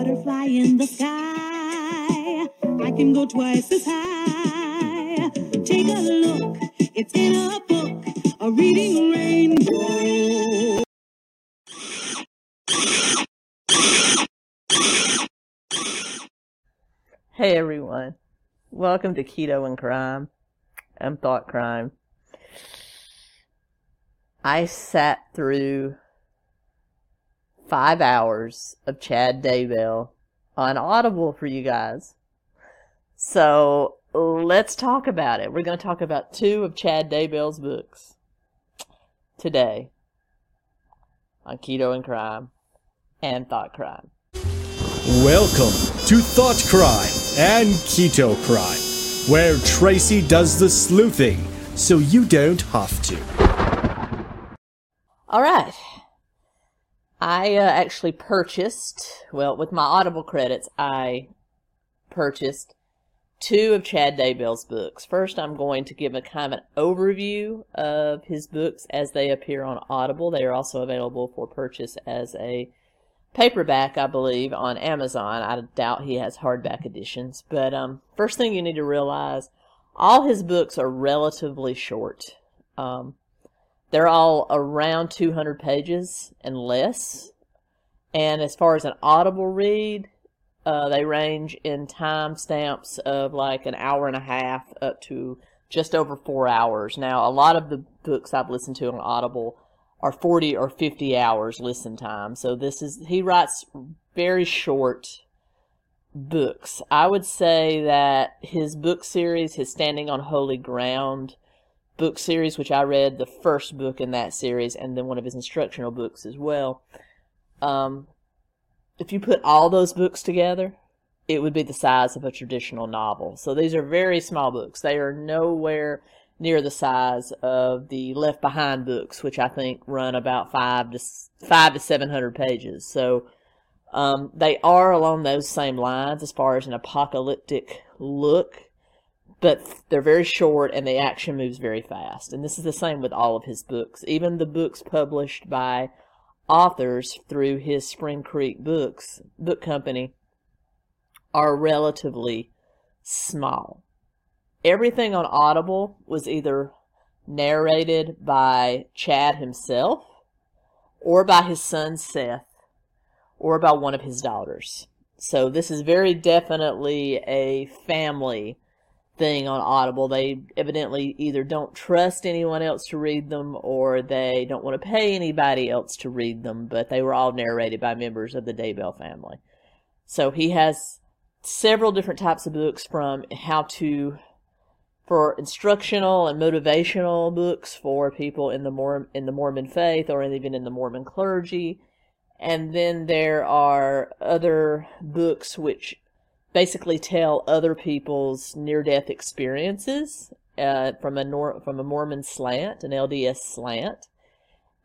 butterfly in the sky. I can go twice as high. Take a look, it's in a book, a reading rainbow. Hey everyone, welcome to Keto and Crime and Thought Crime. I sat through five hours of Chad Daybell on Audible for you guys. So let's talk about it. We're going to talk about two of Chad Daybell's books today on Keto and Crime and Thought Crime. Welcome to Thought Crime and Keto Crime, where Tracy does the sleuthing so you don't have to. All right. I uh, actually purchased, well, with my Audible credits, I purchased two of Chad Daybell's books. First, I'm going to give a kind of an overview of his books as they appear on Audible. They are also available for purchase as a paperback, I believe, on Amazon. I doubt he has hardback editions. But um, first thing you need to realize, all his books are relatively short. Um, they're all around 200 pages and less. And as far as an audible read, uh, they range in time stamps of like an hour and a half up to just over four hours. Now, a lot of the books I've listened to on Audible are 40 or 50 hours listen time. So this is, he writes very short books. I would say that his book series, his Standing on Holy Ground book series, which I read the first book in that series, and then one of his instructional books as well. Um, if you put all those books together, it would be the size of a traditional novel. So these are very small books. They are nowhere near the size of the Left Behind books, which I think run about five to five to seven hundred pages. So um, they are along those same lines as far as an apocalyptic look but they're very short and the action moves very fast. And this is the same with all of his books. Even the books published by authors through his Spring Creek Books book company are relatively small. Everything on Audible was either narrated by Chad himself or by his son Seth or by one of his daughters. So this is very definitely a family thing on Audible. They evidently either don't trust anyone else to read them or they don't want to pay anybody else to read them, but they were all narrated by members of the Daybell family. So he has several different types of books from how to for instructional and motivational books for people in the Mormon in the Mormon faith or even in the Mormon clergy. And then there are other books which basically tell other people's near-death experiences uh, from a nor- from a Mormon slant, an LDS slant.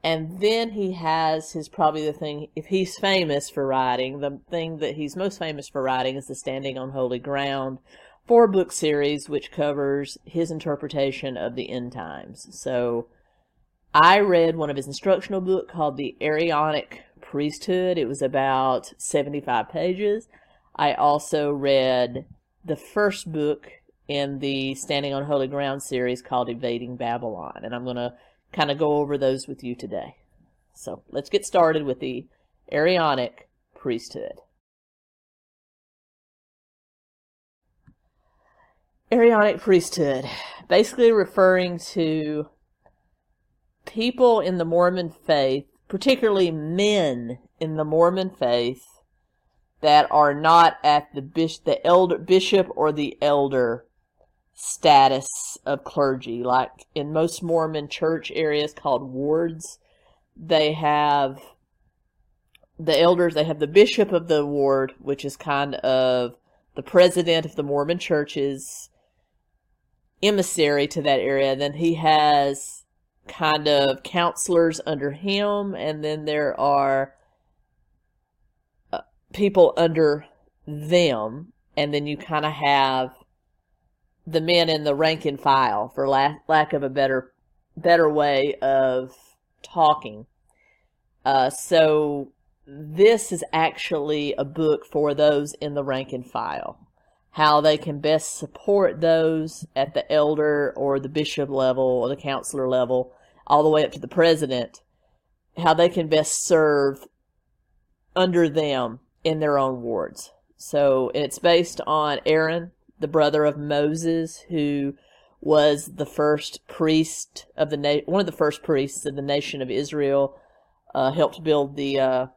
And then he has his probably the thing if he's famous for writing, the thing that he's most famous for writing is the Standing on Holy Ground four book series which covers his interpretation of the end times. So I read one of his instructional book called The Aaronic Priesthood. It was about 75 pages. I also read the first book in the Standing on Holy Ground series called Evading Babylon, and I'm going to kind of go over those with you today. So let's get started with the Aaronic priesthood. Aaronic priesthood, basically referring to people in the Mormon faith, particularly men in the Mormon faith, that are not at the the elder bishop or the elder status of clergy. Like in most Mormon church areas called wards, they have the elders. They have the bishop of the ward, which is kind of the president of the Mormon church's emissary to that area. Then he has kind of counselors under him, and then there are people under them, and then you kind of have the men in the rank and file, for la- lack of a better better way of talking. Uh, so this is actually a book for those in the rank and file. How they can best support those at the elder or the bishop level or the counselor level, all the way up to the president, how they can best serve under them in their own wards. So it's based on Aaron, the brother of Moses, who was the first priest of the na- one of the first priests of the nation of Israel. Uh, helped build the uh,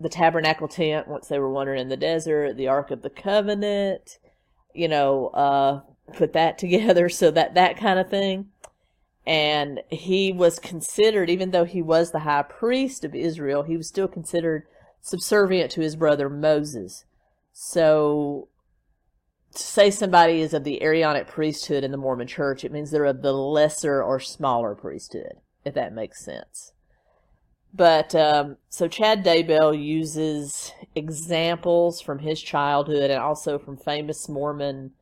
the tabernacle tent once they were wandering in the desert, the Ark of the Covenant, you know, uh, put that together, so that that kind of thing. And he was considered, even though he was the high priest of Israel, he was still considered subservient to his brother Moses. So, to say somebody is of the Aaronic priesthood in the Mormon church, it means they're of the lesser or smaller priesthood, if that makes sense. But um, so Chad Daybell uses examples from his childhood and also from famous Mormon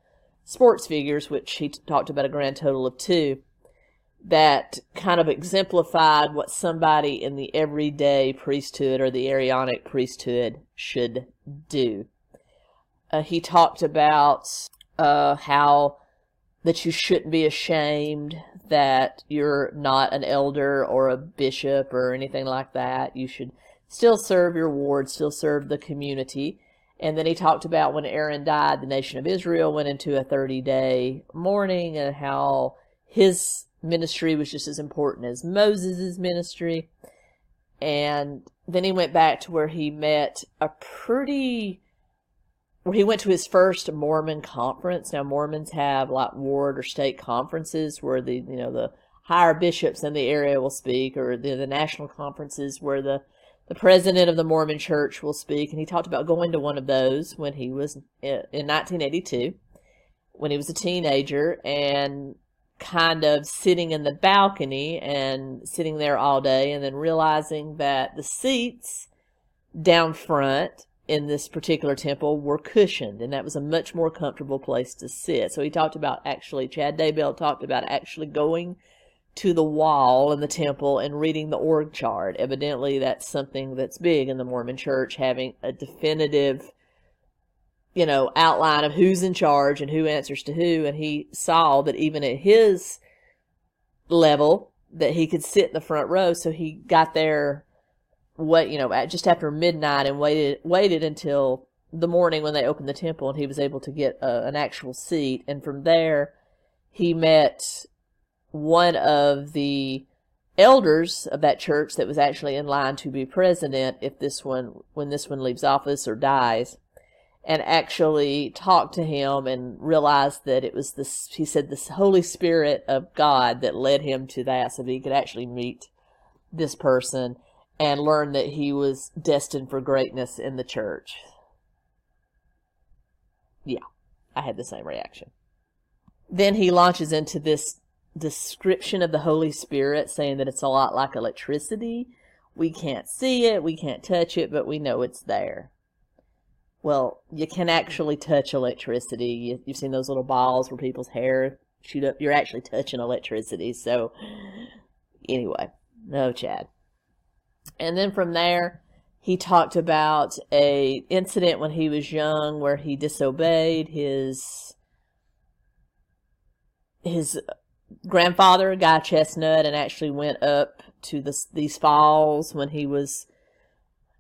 sports figures, which he t- talked about a grand total of two, that kind of exemplified what somebody in the everyday priesthood or the Aaronic priesthood should do. Uh, he talked about uh, how that you shouldn't be ashamed that you're not an elder or a bishop or anything like that. You should still serve your ward, still serve the community. And then he talked about when Aaron died, the nation of Israel went into a 30 day mourning and how his ministry was just as important as Moses' ministry. And then he went back to where he met a pretty where he went to his first Mormon conference. Now Mormons have like ward or state conferences where the you know the higher bishops in the area will speak, or the, the national conferences where the the president of the Mormon Church will speak. And he talked about going to one of those when he was in, in 1982, when he was a teenager, and kind of sitting in the balcony and sitting there all day, and then realizing that the seats down front in this particular temple were cushioned, and that was a much more comfortable place to sit. So he talked about actually, Chad Daybell talked about actually going to the wall in the temple and reading the org chart. Evidently, that's something that's big in the Mormon church, having a definitive, you know, outline of who's in charge and who answers to who. And he saw that even at his level, that he could sit in the front row. So he got there what you know, at just after midnight and waited waited until the morning when they opened the temple and he was able to get a, an actual seat. And from there, he met one of the elders of that church that was actually in line to be president if this one when this one leaves office or dies and actually talked to him and realized that it was this he said the holy spirit of god that led him to that so that he could actually meet this person and learn that he was destined for greatness in the church. Yeah, I had the same reaction. Then he launches into this description of the Holy Spirit, saying that it's a lot like electricity. We can't see it, we can't touch it, but we know it's there. Well, you can actually touch electricity. You, have seen those little balls where people's hair shoot up. You're actually touching electricity. So, anyway, no, Chad. And then from there, he talked about a incident when he was young where he disobeyed his his grandfather, Guy Chestnut, and actually went up to the, these falls when he was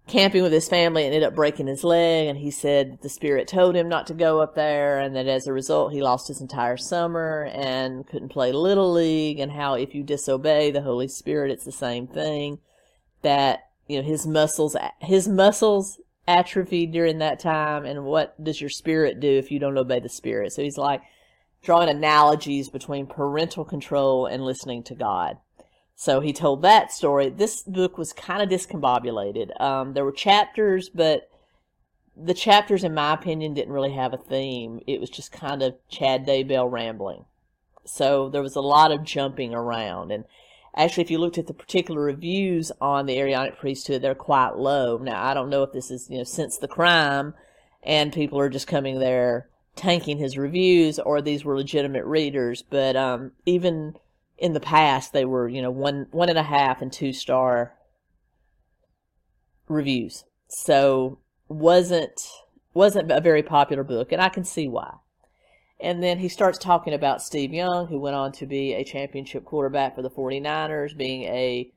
camping with his family and ended up breaking his leg. And he said the spirit told him not to go up there, and that as a result, he lost his entire summer and couldn't play Little League. And how if you disobey the Holy Spirit, it's the same thing that you know his muscles his muscles atrophy during that time and what does your spirit do if you don't obey the spirit so he's like drawing analogies between parental control and listening to god so he told that story. This book was kind of discombobulated. Um, there were chapters but the chapters in my opinion didn't really have a theme. It was just kind of chad daybell rambling. So there was a lot of jumping around. And Actually, if you looked at the particular reviews on the Aaronic priesthood, they're quite low. Now, I don't know if this is, you know, since the crime and people are just coming there tanking his reviews or these were legitimate readers, but um, even in the past, they were, you know, one, one and a half and two star reviews. So wasn't wasn't a very popular book, and I can see why. And then he starts talking about Steve Young, who went on to be a championship quarterback for the 49ers, being a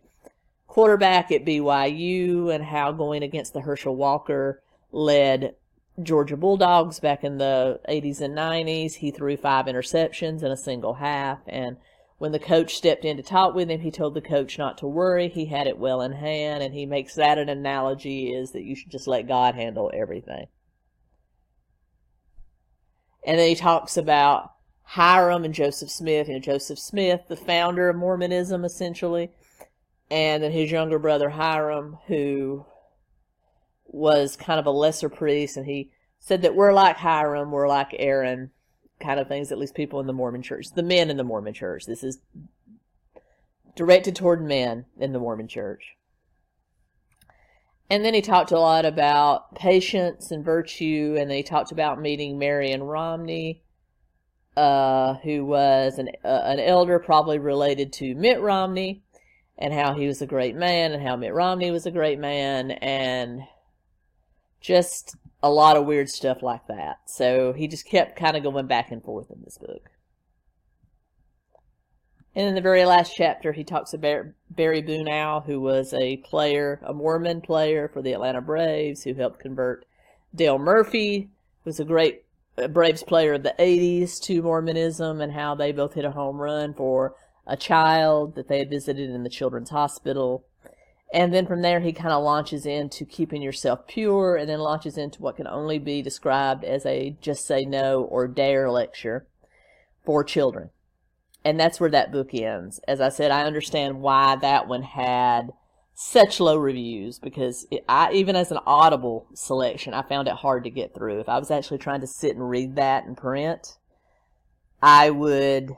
quarterback at BYU, and how going against the Herschel Walker led Georgia Bulldogs back in the 80s and 90s. He threw five interceptions in a single half. And when the coach stepped in to talk with him, he told the coach not to worry. He had it well in hand. And he makes that an analogy is that you should just let God handle everything. And then he talks about Hyrum and Joseph Smith. You know, Joseph Smith, the founder of Mormonism, essentially, and then his younger brother Hyrum, who was kind of a lesser priest, and he said that we're like Hyrum, we're like Aaron, kind of things. At least people in the Mormon Church, the men in the Mormon Church. This is directed toward men in the Mormon Church. And then he talked a lot about patience and virtue, and then he talked about meeting Marion Romney, uh, who was an uh, an elder, probably related to Mitt Romney, and how he was a great man, and how Mitt Romney was a great man, and just a lot of weird stuff like that. So he just kept kind of going back and forth in this book. And in the very last chapter, he talks about Barry Bonnell, who was a player, a Mormon player for the Atlanta Braves, who helped convert Dale Murphy, who was a great Braves player of the 80s, to Mormonism, and how they both hit a home run for a child that they had visited in the children's hospital. And then from there, he kind of launches into keeping yourself pure, and then launches into what can only be described as a just say no or dare lecture for children and that's where that book ends. As I said, I understand why that one had such low reviews because it, I even as an audible selection, I found it hard to get through. If I was actually trying to sit and read that in print, I would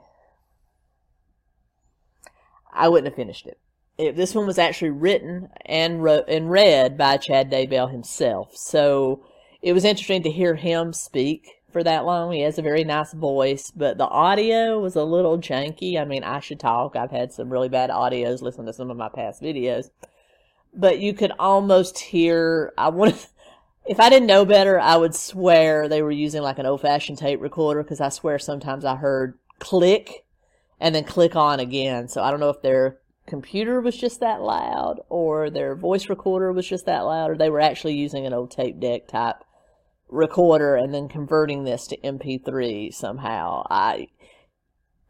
I wouldn't have finished it. If this one was actually written and wrote and read by Chad Daybell himself. So it was interesting to hear him speak for that long. He has a very nice voice, but the audio was a little janky. I mean, I should talk. I've had some really bad audios listen to some of my past videos. But you could almost hear I want if I didn't know better, I would swear they were using like an old-fashioned tape recorder because I swear sometimes I heard click and then click on again. So I don't know if their computer was just that loud or their voice recorder was just that loud or they were actually using an old tape deck type recorder and then converting this to MP3 somehow. I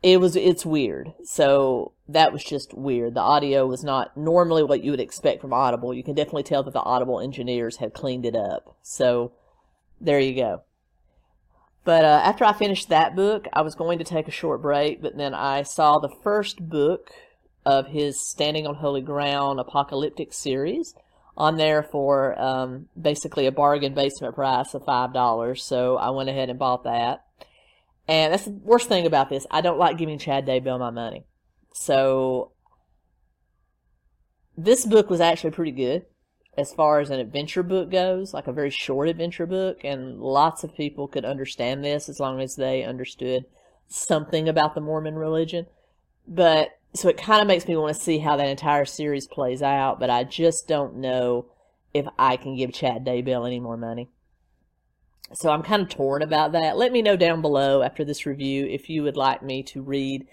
it was it's weird. So that was just weird. The audio was not normally what you would expect from Audible. You can definitely tell that the Audible engineers had cleaned it up. So there you go. But uh, after I finished that book, I was going to take a short break, but then I saw the first book of his Standing on Holy Ground apocalyptic series on there for um, basically a bargain basement price of five dollars. So I went ahead and bought that. And that's the worst thing about this. I don't like giving Chad Daybell my money. So this book was actually pretty good as far as an adventure book goes, like a very short adventure book, and lots of people could understand this as long as they understood something about the Mormon religion. But so it kind of makes me want to see how that entire series plays out, but I just don't know if I can give Chad Daybell any more money. So I'm kind of torn about that. Let me know down below after this review if you would like me to read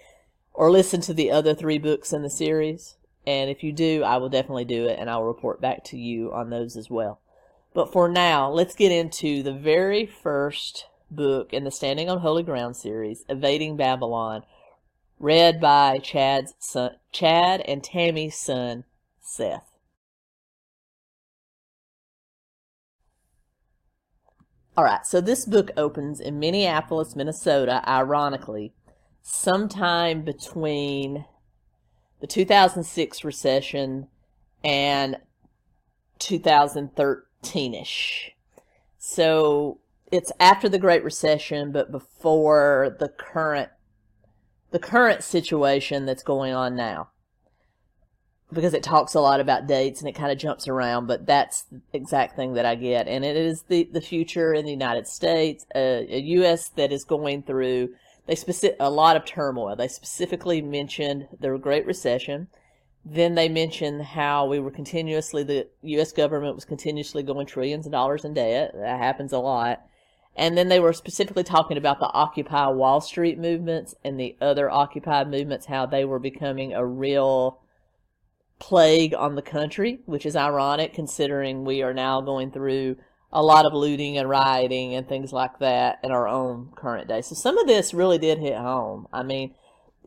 or listen to the other three books in the series. And if you do, I will definitely do it and I'll report back to you on those as well. But for now, let's get into the very first book in the Standing on Holy Ground series, Evading Babylon, read by Chad's son, Chad and Tammy's son, Seth. All right, so this book opens in Minneapolis, Minnesota, ironically, sometime between the 2006 recession and 2013 ish. So it's after the Great Recession, but before the current the current situation that's going on now because it talks a lot about dates and it kind of jumps around, but that's the exact thing that I get. And it is the, the future in the United States, a, a U.S. that is going through they specific, a lot of turmoil. They specifically mentioned the Great Recession. Then they mentioned how we were continuously, the U.S. government was continuously going trillions of dollars in debt. That happens a lot. And then they were specifically talking about the Occupy Wall Street movements and the other Occupy movements, how they were becoming a real plague on the country, which is ironic considering we are now going through a lot of looting and rioting and things like that in our own current day. So some of this really did hit home. I mean,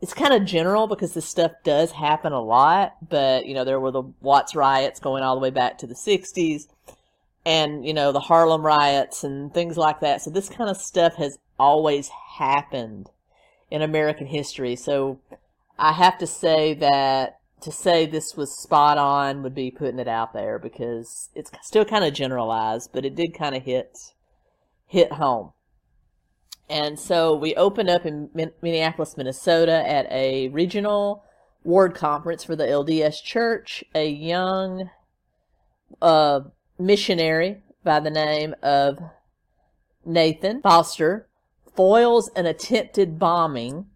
it's kind of general because this stuff does happen a lot, but you know, there were the Watts riots going all the way back to the 60s and you know, the Harlem riots and things like that. So this kind of stuff has always happened in American history. So I have to say that to say this was spot on would be putting it out there because it's still kind of generalized, but it did kind of hit hit home. And so we opened up in Minneapolis, Minnesota at a regional ward conference for the LDS Church. A young uh, missionary by the name of Nathan Foster foils an attempted bombing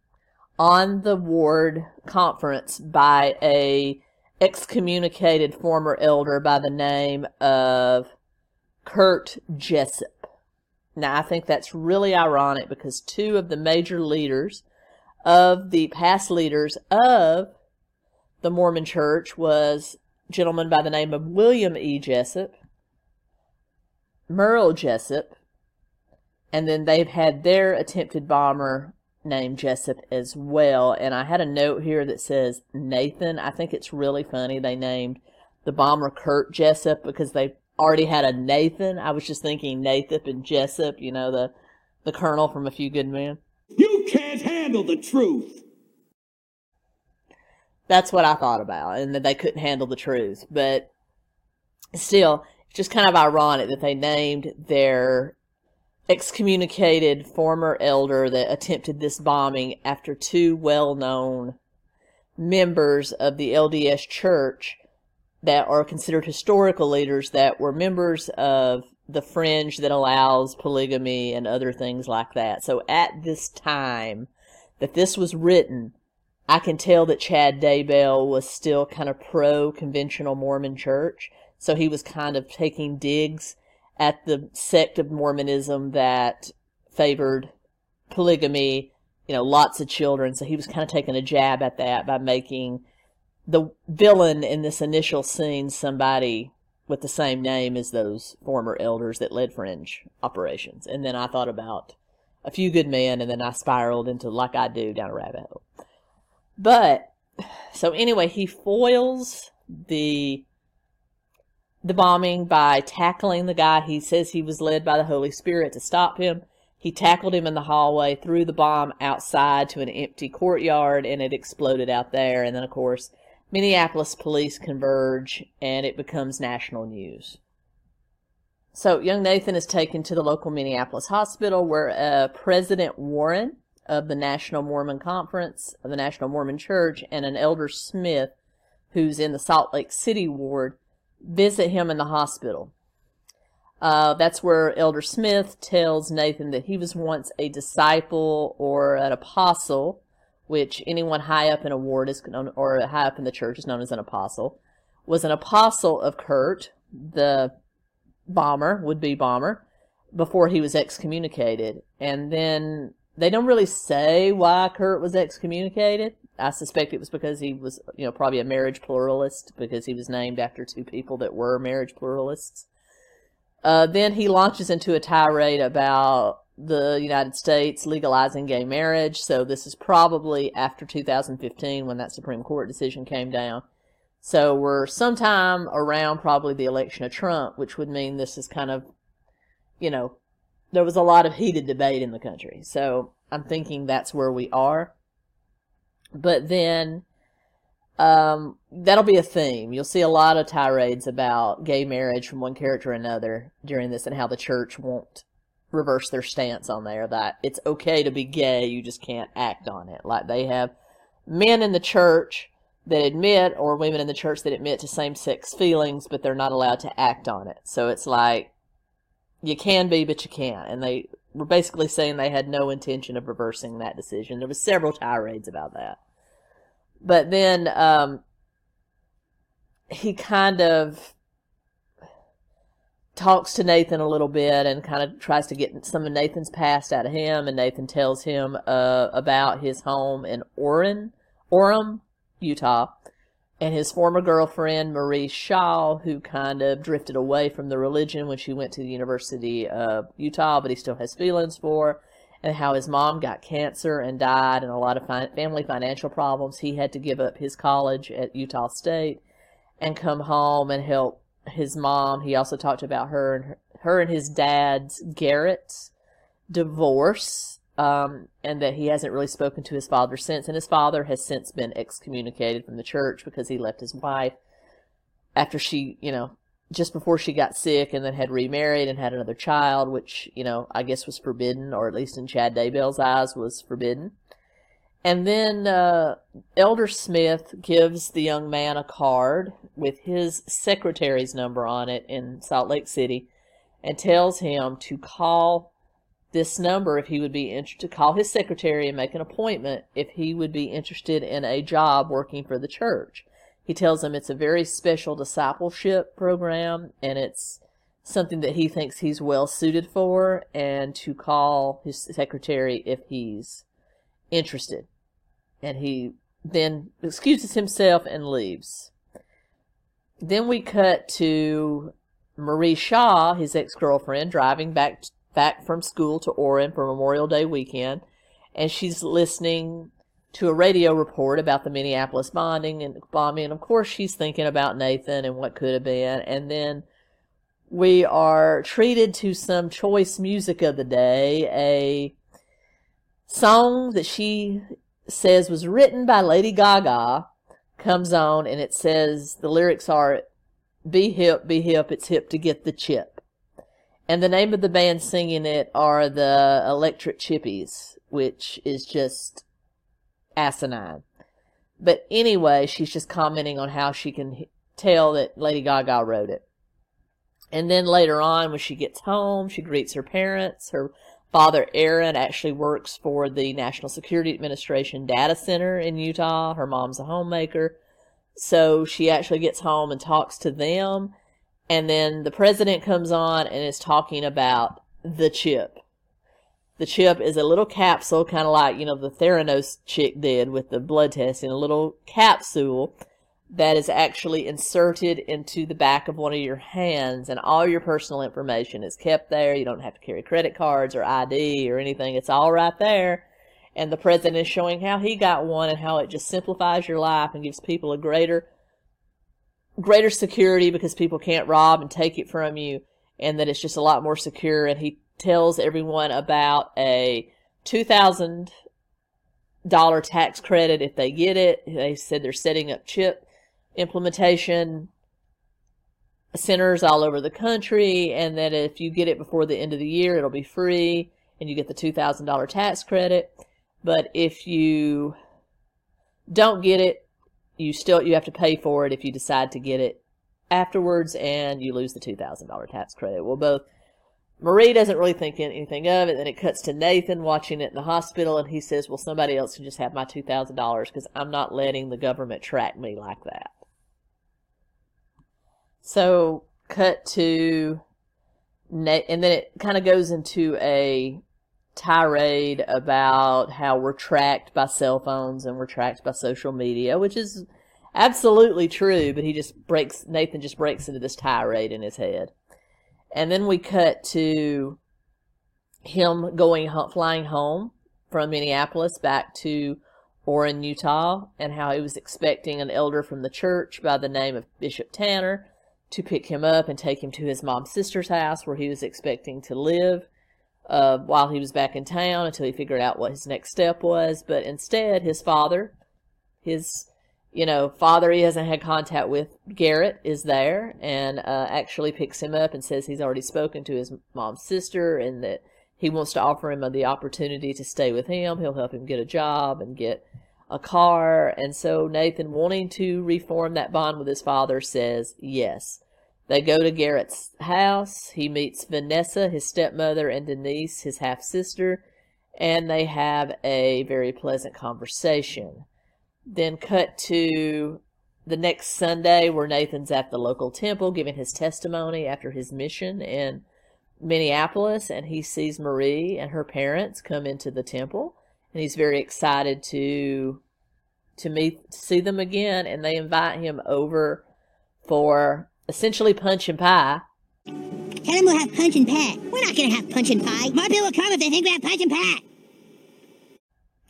on the ward conference by a excommunicated former elder by the name of Kurt Jessup. Now, I think that's really ironic because two of the major leaders of the past leaders of the Mormon church was a gentleman by the name of William E. Jessop, Merle Jessup, and then they've had their attempted bomber named Jessup as well. And I had a note here that says Nathan. I think it's really funny they named the bomber Kurt Jessup because they already had a Nathan. I was just thinking Nathan and Jessup, you know, the, the colonel from A Few Good Men. You can't handle the truth. That's what I thought about, and that they couldn't handle the truth. But still, just kind of ironic that they named their excommunicated former elder that attempted this bombing after two well known members of the LDS Church that are considered historical leaders that were members of the fringe that allows polygamy and other things like that. So at this time that this was written, I can tell that Chad Daybell was still kind of pro conventional Mormon church. So he was kind of taking digs at the sect of Mormonism that favored polygamy, you know, lots of children. So he was kind of taking a jab at that by making the villain in this initial scene somebody with the same name as those former elders that led fringe operations. And then I thought about a few good men, and then I spiraled into like I do down a rabbit hole. But so anyway, he foils the the bombing by tackling the guy. He says he was led by the Holy Spirit to stop him. He tackled him in the hallway, threw the bomb outside to an empty courtyard, and it exploded out there. And then, of course, Minneapolis police converge and it becomes national news. So young Nathan is taken to the local Minneapolis hospital where uh, President Warren of the National Mormon Conference of the National Mormon Church and an Elder Smith, who's in the Salt Lake City ward, visit him in the hospital. Uh, that's where Elder Smith tells Nathan that he was once a disciple or an apostle which anyone high up in a ward is known, or high up in the church is known as an apostle, was an apostle of Kurt, the bomber, would be bomber, before he was excommunicated. And then they don't really say why Kurt was excommunicated. I suspect it was because he was, you know, probably a marriage pluralist because he was named after two people that were marriage pluralists. Uh, then he launches into a tirade about the United States legalizing gay marriage. So this is probably after 2015 when that Supreme Court decision came down. So we're sometime around probably the election of Trump, which would mean this is kind of, you know, there was a lot of heated debate in the country. So I'm thinking that's where we are. But then um, that'll be a theme. You'll see a lot of tirades about gay marriage from one character or another during this and how the church won't reverse their stance on there that it's okay to be gay, you just can't act on it. Like they have men in the church that admit, or women in the church that admit to same sex feelings, but they're not allowed to act on it. So it's like you can be, but you can't. And they were basically saying they had no intention of reversing that decision. There was several tirades about that. But then um, he kind of talks to Nathan a little bit and kind of tries to get some of Nathan's past out of him. And Nathan tells him uh, about his home in Orem, Orem, Utah, and his former girlfriend Marie Shaw, who kind of drifted away from the religion when she went to the University of Utah, but he still has feelings for. And how his mom got cancer and died, and a lot of fi- family financial problems. He had to give up his college at Utah State and come home and help his mom. He also talked about her and her, her and his dad's Garrett's divorce, um, and that he hasn't really spoken to his father since. And his father has since been excommunicated from the church because he left his wife after she, you know, just before she got sick and then had remarried and had another child, which, you know, I guess was forbidden, or at least in Chad Daybell's eyes was forbidden. And then uh, Elder Smith gives the young man a card with his secretary's number on it in Salt Lake City and tells him to call this number if he would be interested to call his secretary and make an appointment if he would be interested in a job working for the church. He tells him it's a very special discipleship program and it's something that he thinks he's well suited for and to call his secretary if he's interested. And he then excuses himself and leaves. Then we cut to Marie Shaw, his ex girlfriend, driving back back from school to Orem for Memorial Day weekend, and she's listening to a radio report about the Minneapolis bombing and bombing. And of course, she's thinking about Nathan and what could have been. And then we are treated to some choice music of the day, a song that she says was written by Lady Gaga comes on and it says the lyrics are be hip, be hip, it's hip to get the chip. And the name of the band singing it are the Electric Chippies, which is just asinine. But anyway, she's just commenting on how she can tell that Lady Gaga wrote it. And then later on, when she gets home, she greets her parents. Her father, Aaron, actually works for the National Security Administration data center in Utah. Her mom's a homemaker. So she actually gets home and talks to them. And then the president comes on and is talking about the chip. The chip is a little capsule, kind of like, you know, the Theranos chick did with the blood testing, a little capsule that is actually inserted into the back of one of your hands and all your personal information is kept there. You don't have to carry credit cards or ID or anything. It's all right there. And the president is showing how he got one and how it just simplifies your life and gives people a greater greater security because people can't rob and take it from you and that it's just a lot more secure and he tells everyone about a 2000 dollar tax credit if they get it. They said they're setting up chip implementation centers all over the country, and that if you get it before the end of the year, it'll be free and you get the $2,000 tax credit. But if you don't get it, you still you have to pay for it if you decide to get it afterwards, and you lose the $2,000 tax credit. Well, both Marie doesn't really think anything of it. Then it cuts to Nathan watching it in the hospital, and he says, "Well, somebody else can just have my two thousand dollars because I'm not letting the government track me like that." So, cut to, and then it kind of goes into a tirade about how we're tracked by cell phones and we're tracked by social media, which is absolutely true, but he just breaks, Nathan just breaks into this tirade in his head. And then we cut to him going, flying home from Minneapolis back to Orem, Utah, and how he was expecting an elder from the church by the name of Bishop Tanner to pick him up and take him to his mom's sister's house where he was expecting to live uh, while he was back in town until he figured out what his next step was. But instead, his father, his you know, father he hasn't had contact with, Garrett, is there and uh, actually picks him up and says he's already spoken to his mom's sister and that he wants to offer him the opportunity to stay with him. He'll help him get a job and get a car. And so Nathan, wanting to reform that bond with his father, says yes. They go to Garrett's house. He meets Vanessa, his stepmother, and Denise, his half sister, and they have a very pleasant conversation. Then cut to the next Sunday, where Nathan's at the local temple giving his testimony after his mission in Minneapolis, and he sees Marie and her parents come into the temple, and he's very excited to to meet to see them again, and they invite him over for essentially punch and pie. Tell them we'll have punch and pie. We're not gonna have punch and pie. My people will come if they think we have punch and pie.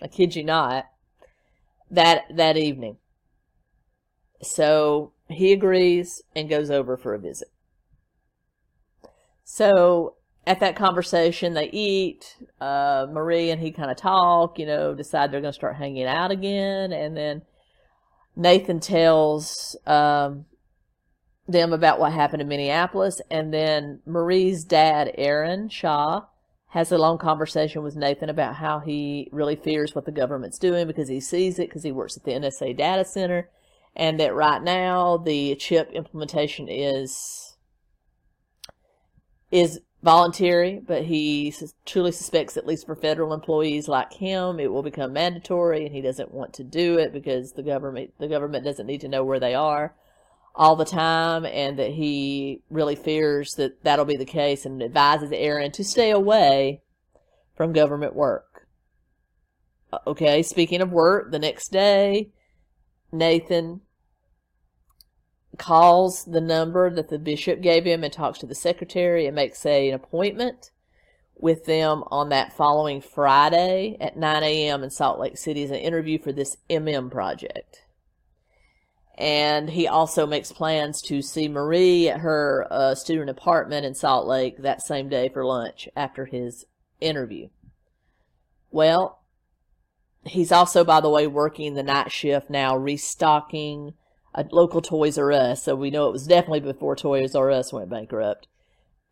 I kid you not. That that evening. So he agrees and goes over for a visit. So at that conversation, they eat. Uh, Marie and he kind of talk, you know, decide they're going to start hanging out again. And then Nathan tells um, them about what happened in Minneapolis. And then Marie's dad, Aaron Shaw, has a long conversation with Nathan about how he really fears what the government's doing because he sees it because he works at the NSA data center. And that right now the chip implementation is is voluntary, but he truly suspects, at least for federal employees like him, it will become mandatory, and he doesn't want to do it because the government the government doesn't need to know where they are all the time, and that he really fears that that'll be the case, and advises Aaron to stay away from government work. Okay, speaking of work, the next day, Nathan calls the number that the bishop gave him and talks to the secretary and makes a, an appointment with them on that following Friday at 9 a.m. in Salt Lake City as an interview for this MM project. And he also makes plans to see Marie at her uh, student apartment in Salt Lake that same day for lunch after his interview. Well, he's also, by the way, working the night shift now, restocking a local Toys R Us, so we know it was definitely before Toys R Us went bankrupt,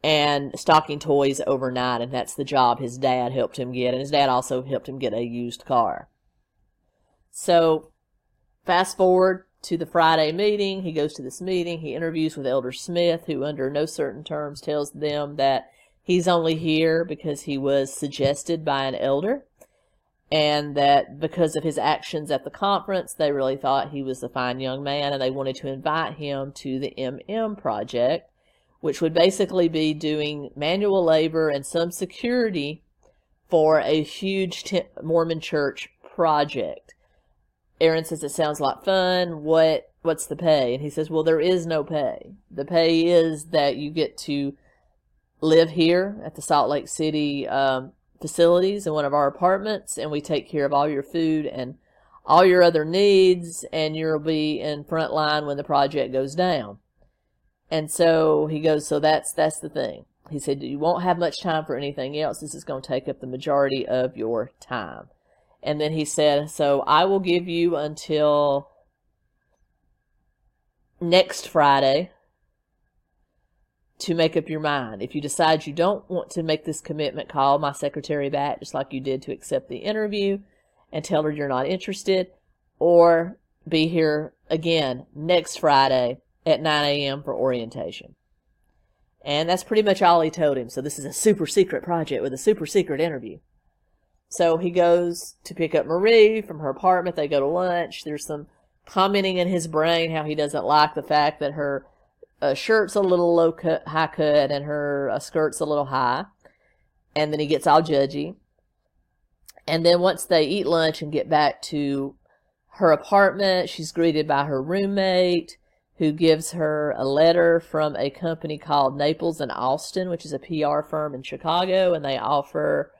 and stocking toys overnight, and that's the job his dad helped him get, and his dad also helped him get a used car. So, fast forward to the Friday meeting, he goes to this meeting, he interviews with Elder Smith, who under no certain terms tells them that he's only here because he was suggested by an elder and that because of his actions at the conference, they really thought he was a fine young man and they wanted to invite him to the MM project, which would basically be doing manual labor and some security for a huge Mormon church project. Aaron says it sounds like fun. What what's the pay? And he says, "Well, there is no pay. The pay is that you get to live here at the Salt Lake City um, facilities in one of our apartments and we take care of all your food and all your other needs and you'll be in front line when the project goes down. And so he goes, so that's, that's the thing. He said, you won't have much time for anything else. This is going to take up the majority of your time. And then he said, so I will give you until next Friday to make up your mind. If you decide you don't want to make this commitment, call my secretary back, just like you did to accept the interview, and tell her you're not interested, or be here again next Friday at 9 a.m. for orientation. And that's pretty much all he told him. So this is a super secret project with a super secret interview. So he goes to pick up Marie from her apartment. They go to lunch. There's some commenting in his brain how he doesn't like the fact that her uh, shirt's a little low cut, high cut, and her uh, skirt's a little high. And then he gets all judgy. And then once they eat lunch and get back to her apartment, she's greeted by her roommate who gives her a letter from a company called Naples and Austin, which is a PR firm in Chicago, and they offer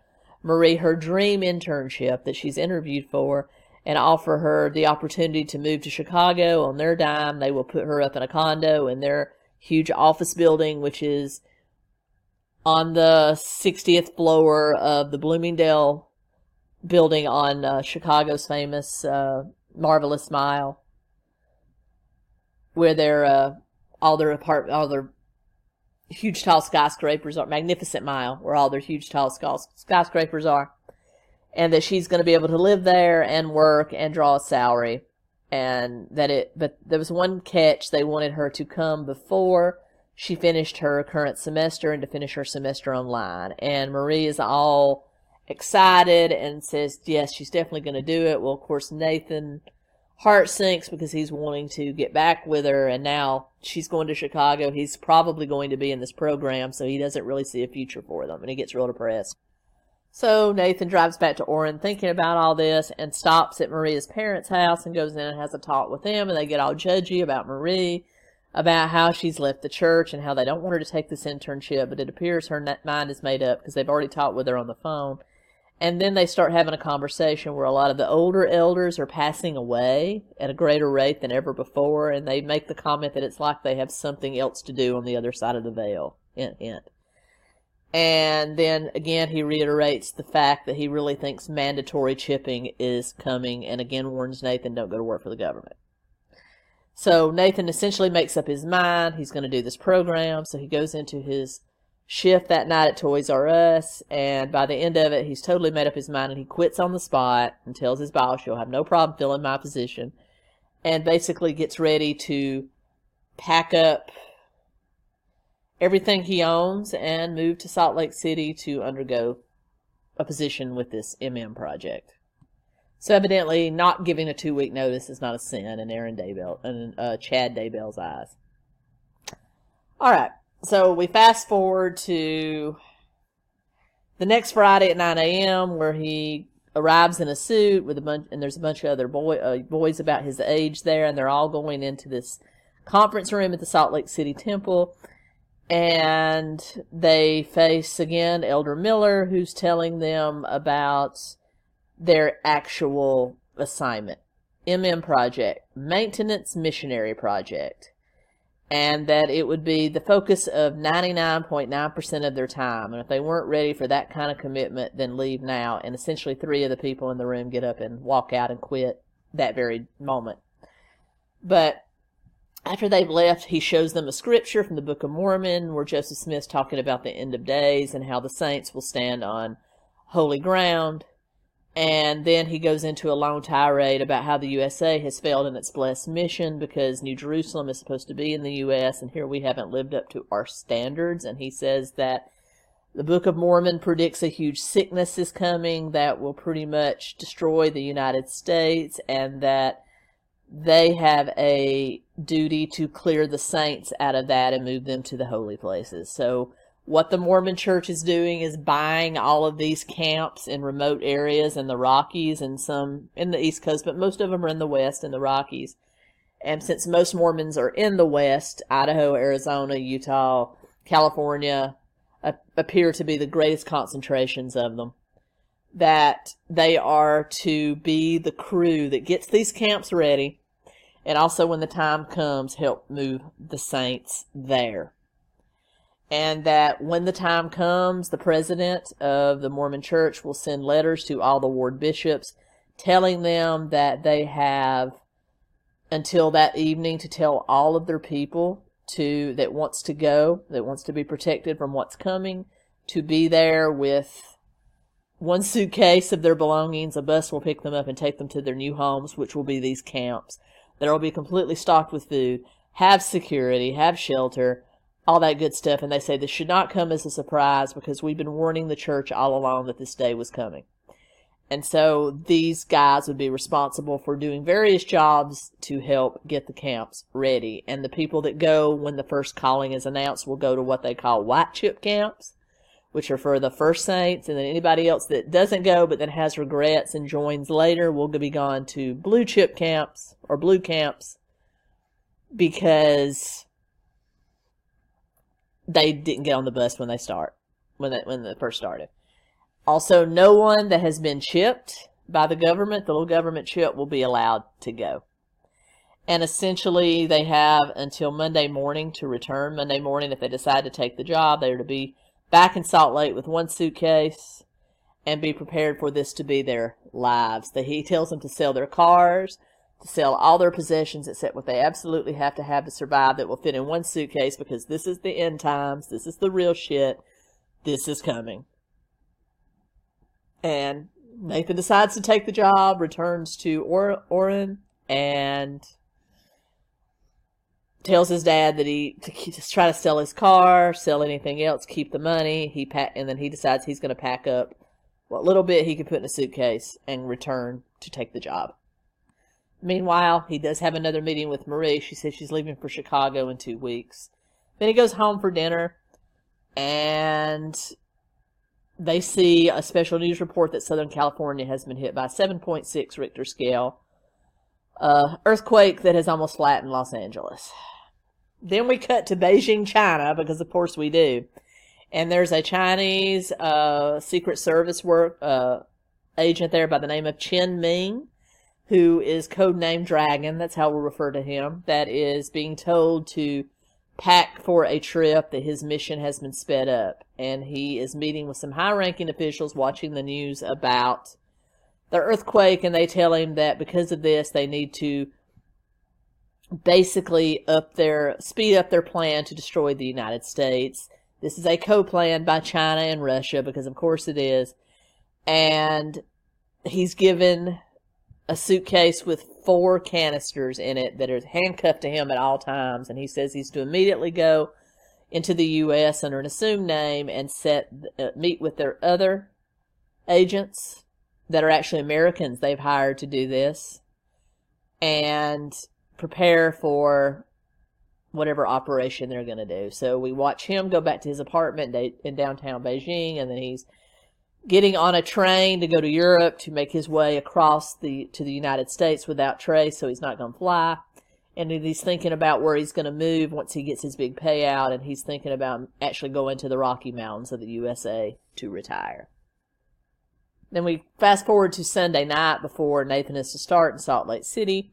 Marie her dream internship that she's interviewed for and offer her the opportunity to move to Chicago on their dime. They will put her up in a condo in their huge office building, which is on the 60th floor of the Bloomingdale building on uh, Chicago's famous uh, Marvelous Mile, where their uh, all their apart all their huge tall skyscrapers are Magnificent Mile, where all their huge tall skyscrapers are. And that she's going to be able to live there and work and draw a salary. And that it but there was one catch they wanted her to come before she finished her current semester and to finish her semester online. And marie is all excited and says yes she's definitely going to do it. Well of course nathan heart sinks because he's wanting to get back with her, and now she's going to Chicago. He's probably going to be in this program, so he doesn't really see a future for them, and he gets real depressed. So Nathan drives back to Orem thinking about all this and stops at Maria's parents' house and goes in and has a talk with them, and they get all judgy about Marie, about how she's left the church and how they don't want her to take this internship, but it appears her mind is made up because they've already talked with her on the phone and then they start having a conversation where a lot of the older elders are passing away at a greater rate than ever before, and they make the comment that it's like they have something else to do on the other side of the veil. Hint, hint. And then again, he reiterates the fact that he really thinks mandatory chipping is coming, and again warns Nathan don't go to work for the government. So Nathan essentially makes up his mind. He's going to do this program. So he goes into his shift that night at Toys R Us, and by the end of it, he's totally made up his mind and he quits on the spot and tells his boss, You'll have no problem filling my position, and basically gets ready to pack up everything he owns and move to Salt Lake City to undergo a position with this MM project. So evidently, not giving a two week notice is not a sin in Aaron Daybell and uh, Chad Daybell's eyes. All right so we fast forward to the next Friday at 9 a.m. where he arrives in a suit with a bunch, and there's a bunch of other boy, uh, boys about his age there, and they're all going into this conference room at the Salt Lake City Temple. And they face again Elder Miller, who's telling them about their actual assignment. MM Project, Maintenance Missionary Project and that it would be the focus of 99.9% of their time. And if they weren't ready for that kind of commitment, then leave now. And essentially, three of the people in the room get up and walk out and quit that very moment. But after they've left, he shows them a scripture from the Book of Mormon where Joseph Smith's talking about the end of days and how the saints will stand on holy ground and then he goes into a long tirade about how the USA has failed in its blessed mission because New Jerusalem is supposed to be in the US and here we haven't lived up to our standards. And he says that the Book of Mormon predicts a huge sickness is coming that will pretty much destroy the United States and that they have a duty to clear the saints out of that and move them to the holy places. So what the Mormon church is doing is buying all of these camps in remote areas in the Rockies and some in the East Coast, but most of them are in the West in the Rockies. And since most Mormons are in the West, Idaho, Arizona, Utah, California appear to be the greatest concentrations of them, that they are to be the crew that gets these camps ready and also when the time comes help move the saints there and that when the time comes, the president of the Mormon Church will send letters to all the ward bishops telling them that they have until that evening to tell all of their people to that wants to go, that wants to be protected from what's coming, to be there with one suitcase of their belongings. A bus will pick them up and take them to their new homes, which will be these camps. That will be completely stocked with food, have security, have shelter, all that good stuff. And they say this should not come as a surprise because we've been warning the church all along that this day was coming. And so these guys would be responsible for doing various jobs to help get the camps ready. And the people that go when the first calling is announced will go to what they call white chip camps, which are for the first saints. And then anybody else that doesn't go but then has regrets and joins later will be gone to blue chip camps or blue camps because they didn't get on the bus when they start when they, when they first started. Also, no one that has been chipped by the government, the little government chip, will be allowed to go. And essentially, they have until Monday morning to return. Monday morning, if they decide to take the job, they are to be back in Salt Lake with one suitcase and be prepared for this to be their lives. That he tells them to sell their cars, to sell all their possessions except what they absolutely have to have to survive that will fit in one suitcase because this is the end times. This is the real shit. This is coming. And Nathan decides to take the job, returns to or- Orem, and tells his dad that he to just try to sell his car, sell anything else, keep the money. He pack, and then he decides he's going to pack up what little bit he can put in a suitcase and return to take the job. Meanwhile, he does have another meeting with Marie. She says she's leaving for Chicago in two weeks. Then he goes home for dinner, and they see a special news report that Southern California has been hit by a 7.6 Richter scale uh, earthquake that has almost flattened Los Angeles. Then we cut to Beijing, China, because of course we do. And there's a Chinese uh, Secret Service work uh, agent there by the name of Chen Ming, who is codenamed Dragon. That's how we'll refer to him. That is being told to pack for a trip that his mission has been sped up. And he is meeting with some high ranking officials watching the news about the earthquake. And they tell him that because of this, they need to basically up their speed up their plan to destroy the United States. This is a co-plan by China and Russia because of course it is. And he's given a suitcase with four canisters in it that are handcuffed to him at all times and he says he's to immediately go into the US under an assumed name and set uh, meet with their other agents that are actually Americans they've hired to do this and prepare for whatever operation they're going to do. So we watch him go back to his apartment in downtown Beijing, and then he's getting on a train to go to Europe to make his way across the to the United States without Trace, so he's not going to fly. And he's thinking about where he's going to move once he gets his big payout, and he's thinking about actually going to the Rocky Mountains of the USA to retire. Then we fast forward to Sunday night before Nathan is to start in Salt Lake City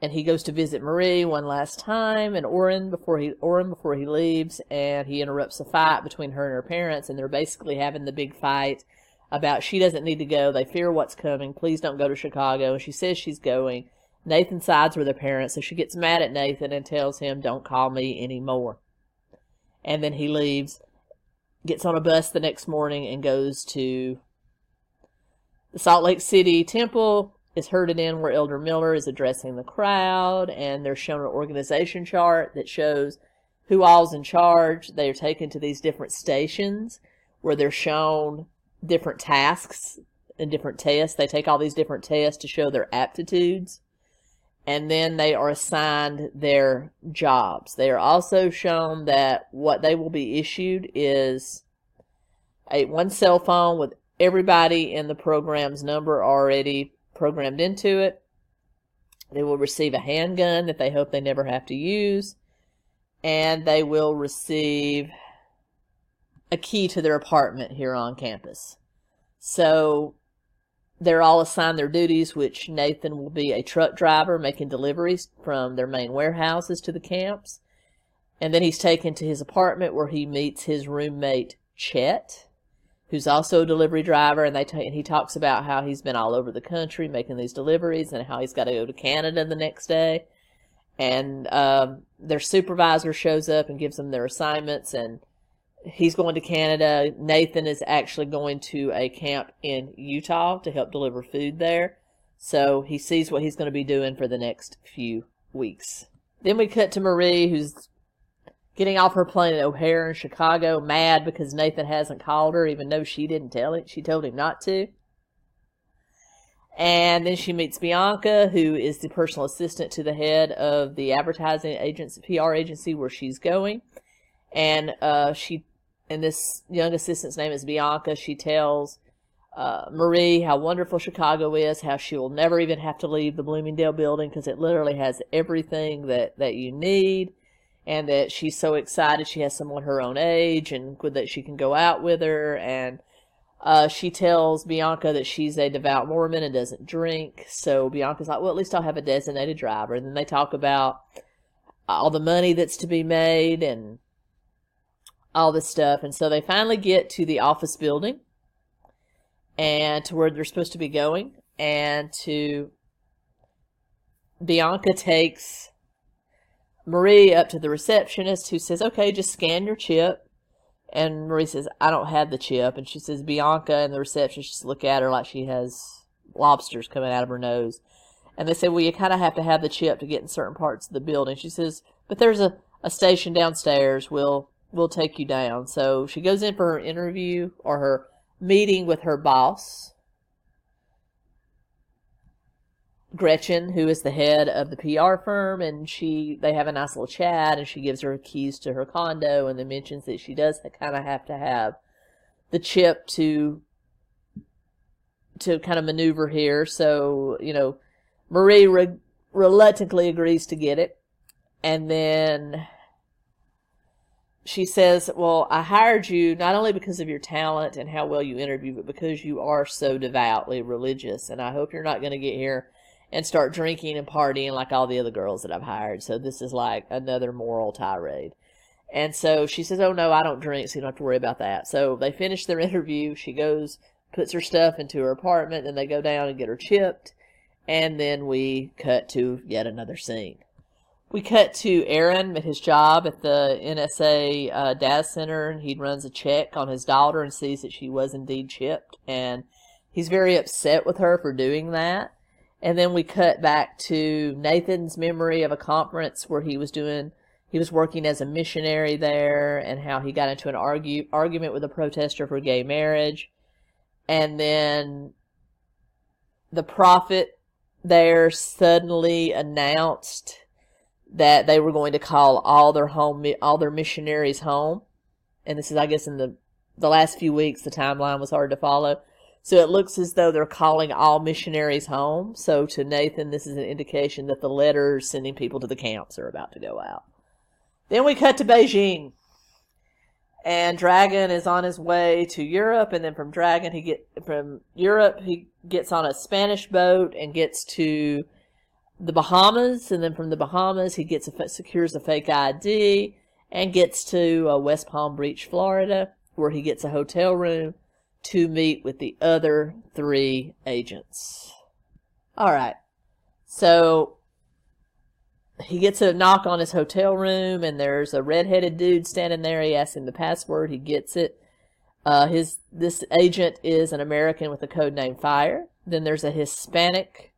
and he goes to visit Marie one last time and Orem before he Orem before he leaves and he interrupts a fight between her and her parents and they're basically having the big fight about she doesn't need to go. They fear what's coming. Please don't go to Chicago. And she says she's going. Nathan sides with her parents, so she gets mad at Nathan and tells him, Don't call me anymore. And then he leaves, gets on a bus the next morning and goes to the Salt Lake City Temple is herded in where Elder Miller is addressing the crowd, and they're shown an organization chart that shows who all's in charge. They are taken to these different stations where they're shown different tasks and different tests. They take all these different tests to show their aptitudes, and then they are assigned their jobs. They are also shown that what they will be issued is a one cell phone with everybody in the program's number already programmed into it. They will receive a handgun that they hope they never have to use. And they will receive a key to their apartment here on campus. So they're all assigned their duties, which Nathan will be a truck driver making deliveries from their main warehouses to the camps. And then he's taken to his apartment where he meets his roommate, Chet who's also a delivery driver, and they t- and he talks about how he's been all over the country making these deliveries, and how he's got to go to Canada the next day. And um, their supervisor shows up and gives them their assignments, and he's going to Canada. Nathan is actually going to a camp in Utah to help deliver food there. So he sees what he's going to be doing for the next few weeks. Then we cut to Marie, who's getting off her plane at O'Hare in Chicago, mad because Nathan hasn't called her, even though she didn't tell it. She told him not to. And then she meets Bianca, who is the personal assistant to the head of the advertising agency, PR agency where she's going. And uh, she, and this young assistant's name is Bianca. She tells uh, Marie how wonderful Chicago is, how she will never even have to leave the Bloomingdale building because it literally has everything that, that you need and that she's so excited she has someone her own age and good that she can go out with her and uh, she tells Bianca that she's a devout Mormon and doesn't drink. So Bianca's like, well, at least I'll have a designated driver. And then they talk about all the money that's to be made and all this stuff. And so they finally get to the office building and to where they're supposed to be going. And to Bianca takes Marie up to the receptionist who says, okay, just scan your chip. And Marie says, I don't have the chip. And she says, Bianca and the receptionist just look at her like she has lobsters coming out of her nose. And they say, well, you kind of have to have the chip to get in certain parts of the building. She says, but there's a, a station downstairs. We'll, we'll take you down. So she goes in for her interview or her meeting with her boss. Gretchen, who is the head of the PR firm, and she they have a nice little chat, and she gives her keys to her condo, and then mentions that she does kind of have to have the chip to to kind of maneuver here. So you know, Marie re- reluctantly agrees to get it, and then she says, Well, I hired you not only because of your talent and how well you interview, but because you are so devoutly religious. And I hope you're not going to get here and start drinking and partying like all the other girls that I've hired. So this is like another moral tirade. And so she says, Oh, no, I don't drink, so you don't have to worry about that. So they finish their interview. She goes, puts her stuff into her apartment, and they go down and get her chipped. And then we cut to yet another scene. We cut to Aaron at his job at the NSA uh, data center, and he runs a check on his daughter and sees that she was indeed chipped. And he's very upset with her for doing that. And then we cut back to Nathan's memory of a conference where he was doing, he was working as a missionary there and how he got into an argue, argument with a protester for gay marriage. And then the prophet there suddenly announced that they were going to call all their home, all their missionaries home. And this is, I guess, in the, the last few weeks, the timeline was hard to follow. So it looks as though they're calling all missionaries home. So to Nathan, this is an indication that the letters sending people to the camps are about to go out. Then we cut to Beijing. And Dragon is on his way to Europe, and then from Dragon he get from Europe he gets on a Spanish boat and gets to the Bahamas, and then from the Bahamas he gets a secures a fake ID and gets to uh, West Palm Beach, Florida, where he gets a hotel room to meet with the other three agents. All right. So he gets a knock on his hotel room, and there's a redheaded dude standing there. He asks him the password. He gets it. Uh, his this agent is an American with a code name Fire. Then there's a Hispanic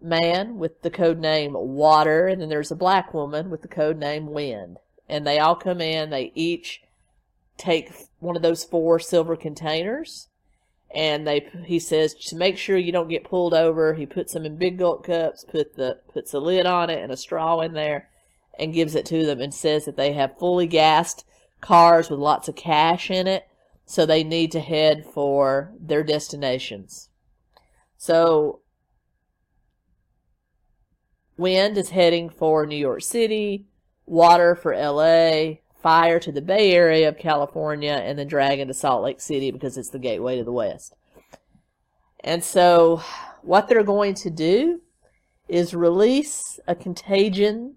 man with the code name Water, and then there's a black woman with the code name Wind. And they all come in. They each take one of those four silver containers and they he says to make sure you don't get pulled over he puts them in big gulp cups put the puts a lid on it and a straw in there and gives it to them and says that they have fully gassed cars with lots of cash in it so they need to head for their destinations so wind is heading for new york city water for la fire to the Bay Area of California and then Dragon to Salt Lake City because it's the gateway to the West. And so, what they're going to do is release a contagion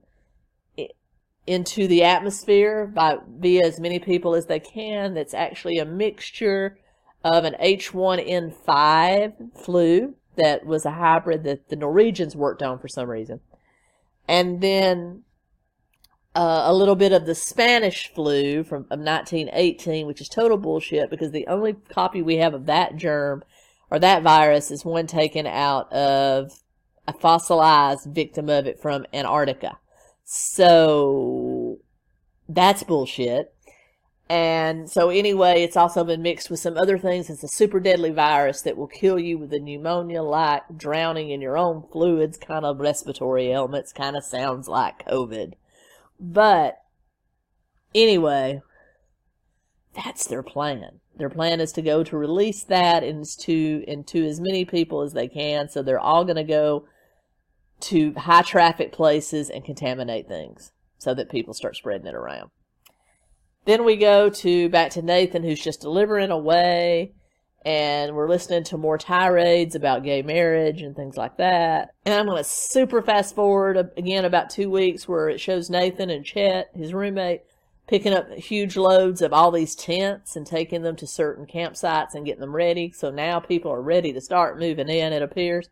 into the atmosphere by via as many people as they can. That's actually a mixture of an H1N5 flu that was a hybrid that the Norwegians worked on for some reason, and then uh, a little bit of the Spanish flu from of 1918, which is total bullshit because the only copy we have of that germ or that virus is one taken out of a fossilized victim of it from Antarctica. So that's bullshit. And so anyway, it's also been mixed with some other things. It's a super deadly virus that will kill you with a pneumonia like drowning in your own fluids kind of respiratory ailments. Kind of sounds like COVID. But anyway, that's their plan. Their plan is to go to release that into into as many people as they can. So they're all going to go to high traffic places and contaminate things so that people start spreading it around. Then we go to back to Nathan who's just delivering away and we're listening to more tirades about gay marriage and things like that. And I'm going to super fast forward again about two weeks where it shows Nathan and Chet, his roommate, picking up huge loads of all these tents and taking them to certain campsites and getting them ready. So now people are ready to start moving in, it appears.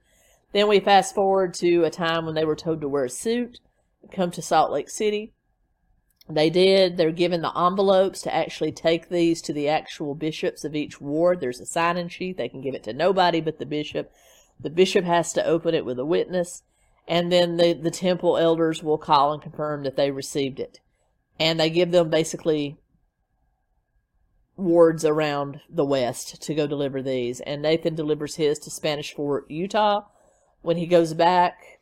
Then we fast forward to a time when they were told to wear a suit, come to Salt Lake City. They did. They're given the envelopes to actually take these to the actual bishops of each ward. There's a sign-in sheet. They can give it to nobody but the bishop. The bishop has to open it with a witness, and then the, the temple elders will call and confirm that they received it. And they give them basically wards around the west to go deliver these. And Nathan delivers his to Spanish Fork, Utah. When he goes back,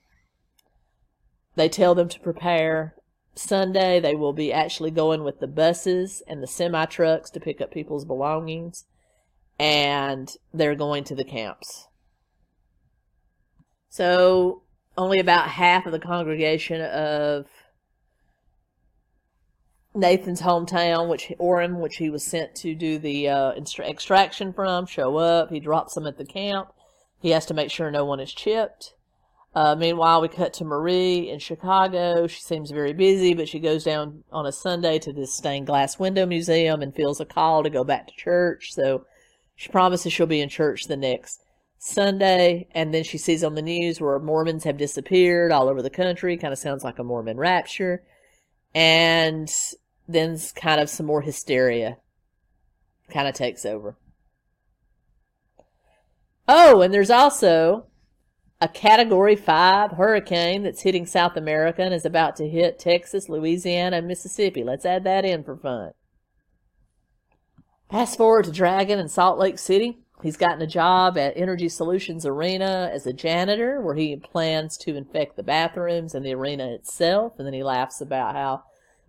they tell them to prepare. Sunday, they will be actually going with the buses and the semi trucks to pick up people's belongings, and they're going to the camps. So, only about half of the congregation of Nathan's hometown, which Orem, which he was sent to do the uh, extraction from, show up. He drops them at the camp. He has to make sure no one is chipped. Uh, meanwhile, we cut to Marie in Chicago. She seems very busy, but she goes down on a Sunday to this stained glass window museum and feels a call to go back to church. So she promises she'll be in church the next Sunday. And then she sees on the news where Mormons have disappeared all over the country. Kind of sounds like a Mormon rapture. And then kind of some more hysteria kind of takes over. Oh, and there's also a Category 5 hurricane that's hitting South America and is about to hit Texas, Louisiana, and Mississippi. Let's add that in for fun. Fast forward to Dragon in Salt Lake City. He's gotten a job at Energy Solutions Arena as a janitor, where he plans to infect the bathrooms and the arena itself. And then he laughs about how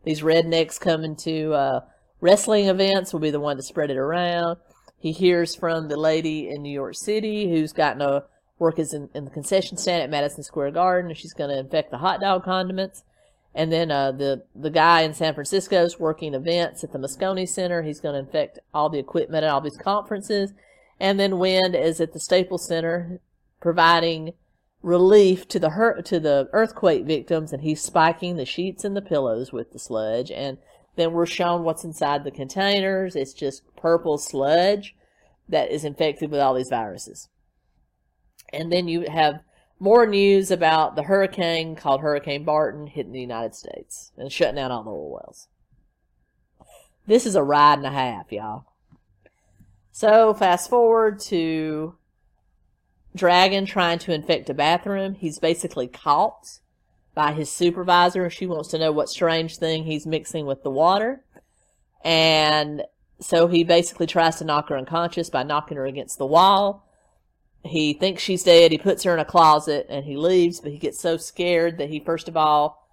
these rednecks coming to uh, wrestling events will be the one to spread it around. He hears from the lady in New York City who's gotten a work is in, in the concession stand at Madison Square Garden, and she's going to infect the hot dog condiments. And then uh, the the guy in San Francisco is working events at the Moscone Center. He's going to infect all the equipment at all these conferences. And then Wind is at the Staples Center providing relief to the hurt, to the earthquake victims, and he's spiking the sheets and the pillows with the sludge. And then we're shown what's inside the containers. It's just purple sludge that is infected with all these viruses. And then you have more news about the hurricane called Hurricane Barton hitting the United States and shutting down all the oil wells. This is a ride and a half, y'all. So fast forward to Dragon trying to infect a bathroom. He's basically caught by his supervisor. She wants to know what strange thing he's mixing with the water. And so he basically tries to knock her unconscious by knocking her against the wall he thinks she's dead. He puts her in a closet and he leaves, but he gets so scared that he first of all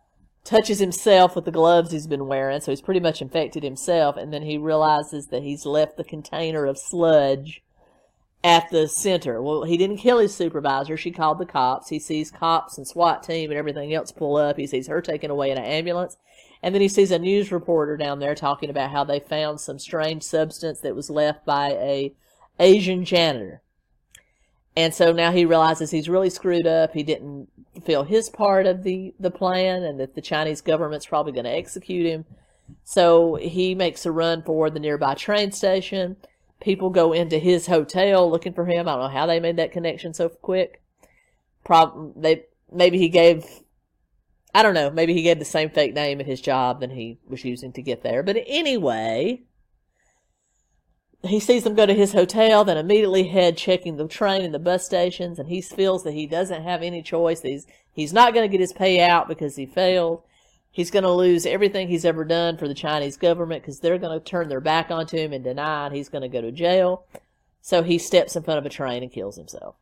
touches himself with the gloves he's been wearing. So he's pretty much infected himself. And then he realizes that he's left the container of sludge at the center. Well, he didn't kill his supervisor. She called the cops. He sees cops and SWAT team and everything else pull up. He sees her taken away in an ambulance. And then he sees a news reporter down there talking about how they found some strange substance that was left by a Asian janitor. And so now he realizes he's really screwed up. He didn't fulfill his part of the, the plan and that the Chinese government's probably going to execute him. So he makes a run for the nearby train station. People go into his hotel looking for him. I don't know how they made that connection so quick. Prob- they, maybe he gave, I don't know, maybe he gave the same fake name at his job than he was using to get there. But anyway, he sees them go to his hotel, then immediately head checking the train and the bus stations, and he feels that he doesn't have any choice. He's he's not going to get his payout because he failed. He's going to lose everything he's ever done for the Chinese government because they're going to turn their back onto him and deny, and he's going to go to jail. So he steps in front of a train and kills himself.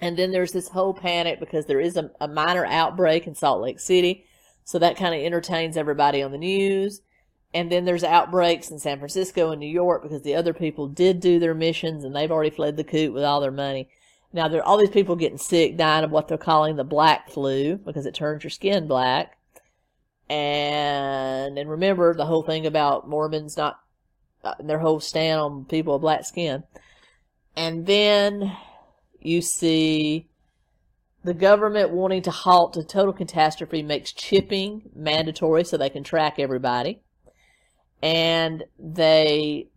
And then there's this whole panic because there is a, a minor outbreak in Salt Lake City. So that kind of entertains everybody on the news and then there's outbreaks in San Francisco and New York because the other people did do their missions and they've already fled the coop with all their money. Now there are all these people getting sick, dying of what they're calling the black flu because it turns your skin black. And and remember the whole thing about Mormons not uh, their whole stand on people of black skin. And then you see the government wanting to halt a total catastrophe makes chipping mandatory so they can track everybody and they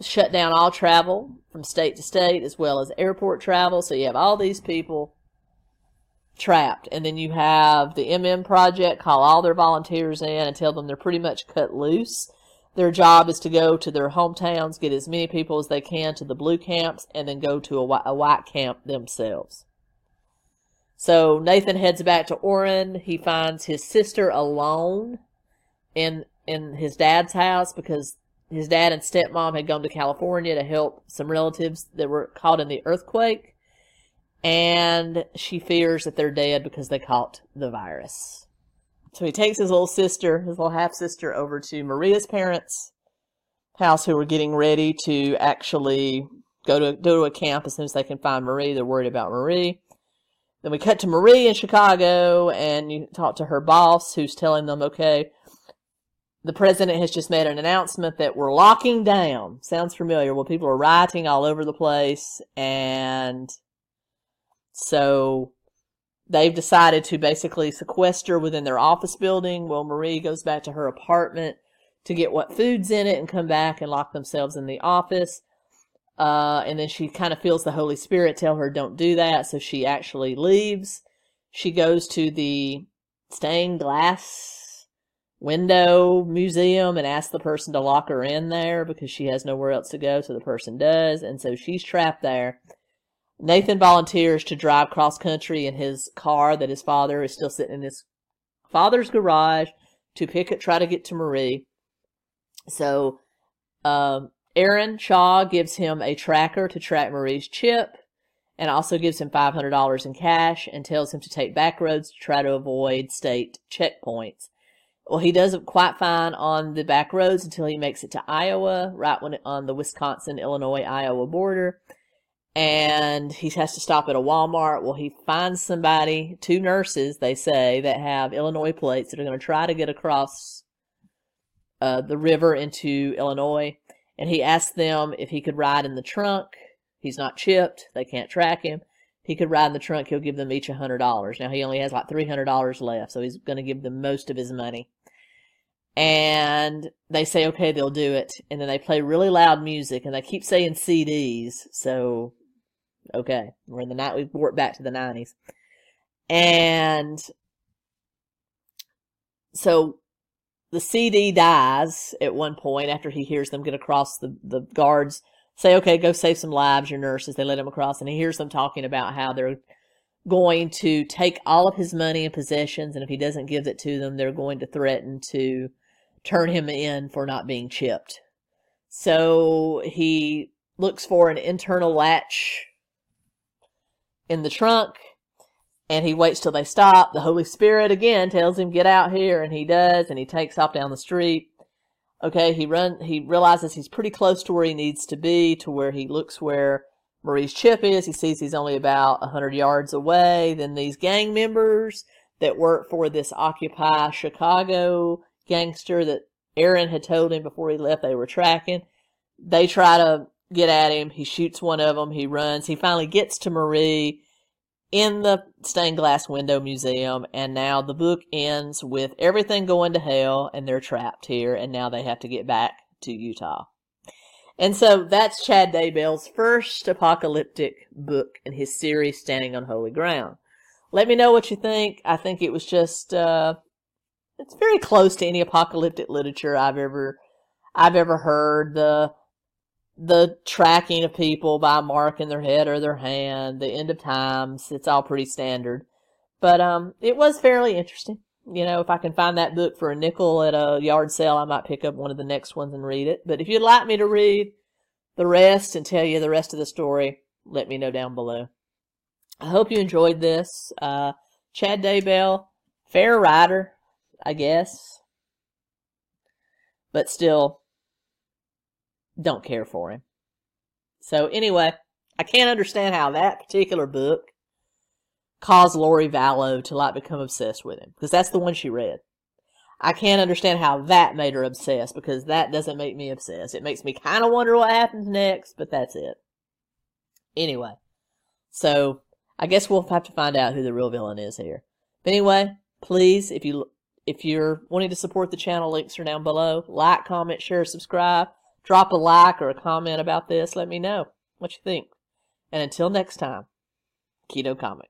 shut down all travel from state to state as well as airport travel. So you have all these people trapped. And then you have the MM project call all their volunteers in and tell them they're pretty much cut loose. Their job is to go to their hometowns, get as many people as they can to the blue camps, and then go to a, white camp themselves. So Nathan heads back to Orem. He finds his sister alone in in his dad's house because his dad and stepmom had gone to California to help some relatives that were caught in the earthquake. and she fears that they're dead because they caught the virus. So he takes his little sister, his little half sister, over to Maria's parents' house, who are getting ready to actually go to go to a camp as soon as they can find Marie. They're worried about Marie. Then we cut to Marie in Chicago, and you talk to her boss, who's telling them, okay, the president has just made an announcement that we're locking down. Sounds familiar. Well, people are rioting all over the place, and so they've decided to basically sequester within their office building. Well, Marie goes back to her apartment to get what food's in it and come back and lock themselves in the office. Uh, and then she kind of feels the Holy Spirit tell her, don't do that. So she actually leaves. She goes to the stained glass window museum and asks the person to lock her in there because she has nowhere else to go. So the person does. And so she's trapped there. Nathan volunteers to drive cross country in his car that his father is still sitting in his father's garage to pick it, try to get to Marie. So, um, Aaron Shaw gives him a tracker to track Marie's chip and also gives him $500 in cash and tells him to take back roads to try to avoid state checkpoints. Well, he does it quite fine on the back roads until he makes it to Iowa, right when on the Wisconsin, Illinois, Iowa border. And he has to stop at a Walmart. Well, he finds somebody, two nurses, they say, that have Illinois plates that are going to try to get across uh, the river into Illinois and he asked them if he could ride in the trunk. He's not chipped. They can't track him. He could ride in the trunk, he'll give them each a hundred dollars. Now he only has like three hundred dollars left, so he's going to give them most of his money. And they say, okay, they'll do it. And then they play really loud music, and they keep saying CDs. So, okay, we're in the night. We've worked back to the nineties, and so the CD dies at one point after he hears them get across the, the guards say, okay, go save some lives, your nurses. They let him across and he hears them talking about how they're going to take all of his money and possessions. And if he doesn't give it to them, they're going to threaten to turn him in for not being chipped. So he looks for an internal latch in the trunk and he waits till they stop. The Holy Spirit again tells him, get out here. And he does. And he takes off down the street. Okay. He run, he realizes he's pretty close to where he needs to be to where he looks where Marie's chip is. He sees he's only about a hundred yards away. Then these gang members that work for this Occupy Chicago gangster that Aaron had told him before he left they were tracking. They try to get at him. He shoots one of them. He runs. He finally gets to Marie in the stained glass window museum and now the book ends with everything going to hell and they're trapped here and now they have to get back to Utah. And so that's Chad Daybell's first apocalyptic book in his series Standing on Holy Ground. Let me know what you think. I think it was just uh it's very close to any apocalyptic literature I've ever I've ever heard. The the tracking of people by a mark in their head or their hand, the end of times, it's all pretty standard. But um, it was fairly interesting. You know, if I can find that book for a nickel at a yard sale, I might pick up one of the next ones and read it. But if you'd like me to read the rest and tell you the rest of the story, let me know down below. I hope you enjoyed this. Uh, Chad Daybell, fair writer, I guess. But still, don't care for him. So anyway, I can't understand how that particular book caused Lori Vallow to like become obsessed with him because that's the one she read. I can't understand how that made her obsessed because that doesn't make me obsessed. It makes me kind of wonder what happens next, but that's it. Anyway, so I guess we'll have to find out who the real villain is here. But anyway, please, if you if you're wanting to support the channel, links are down below. Like, comment, share, subscribe drop a like or a comment about this. Let me know what you think. And until next time, Keto Comic.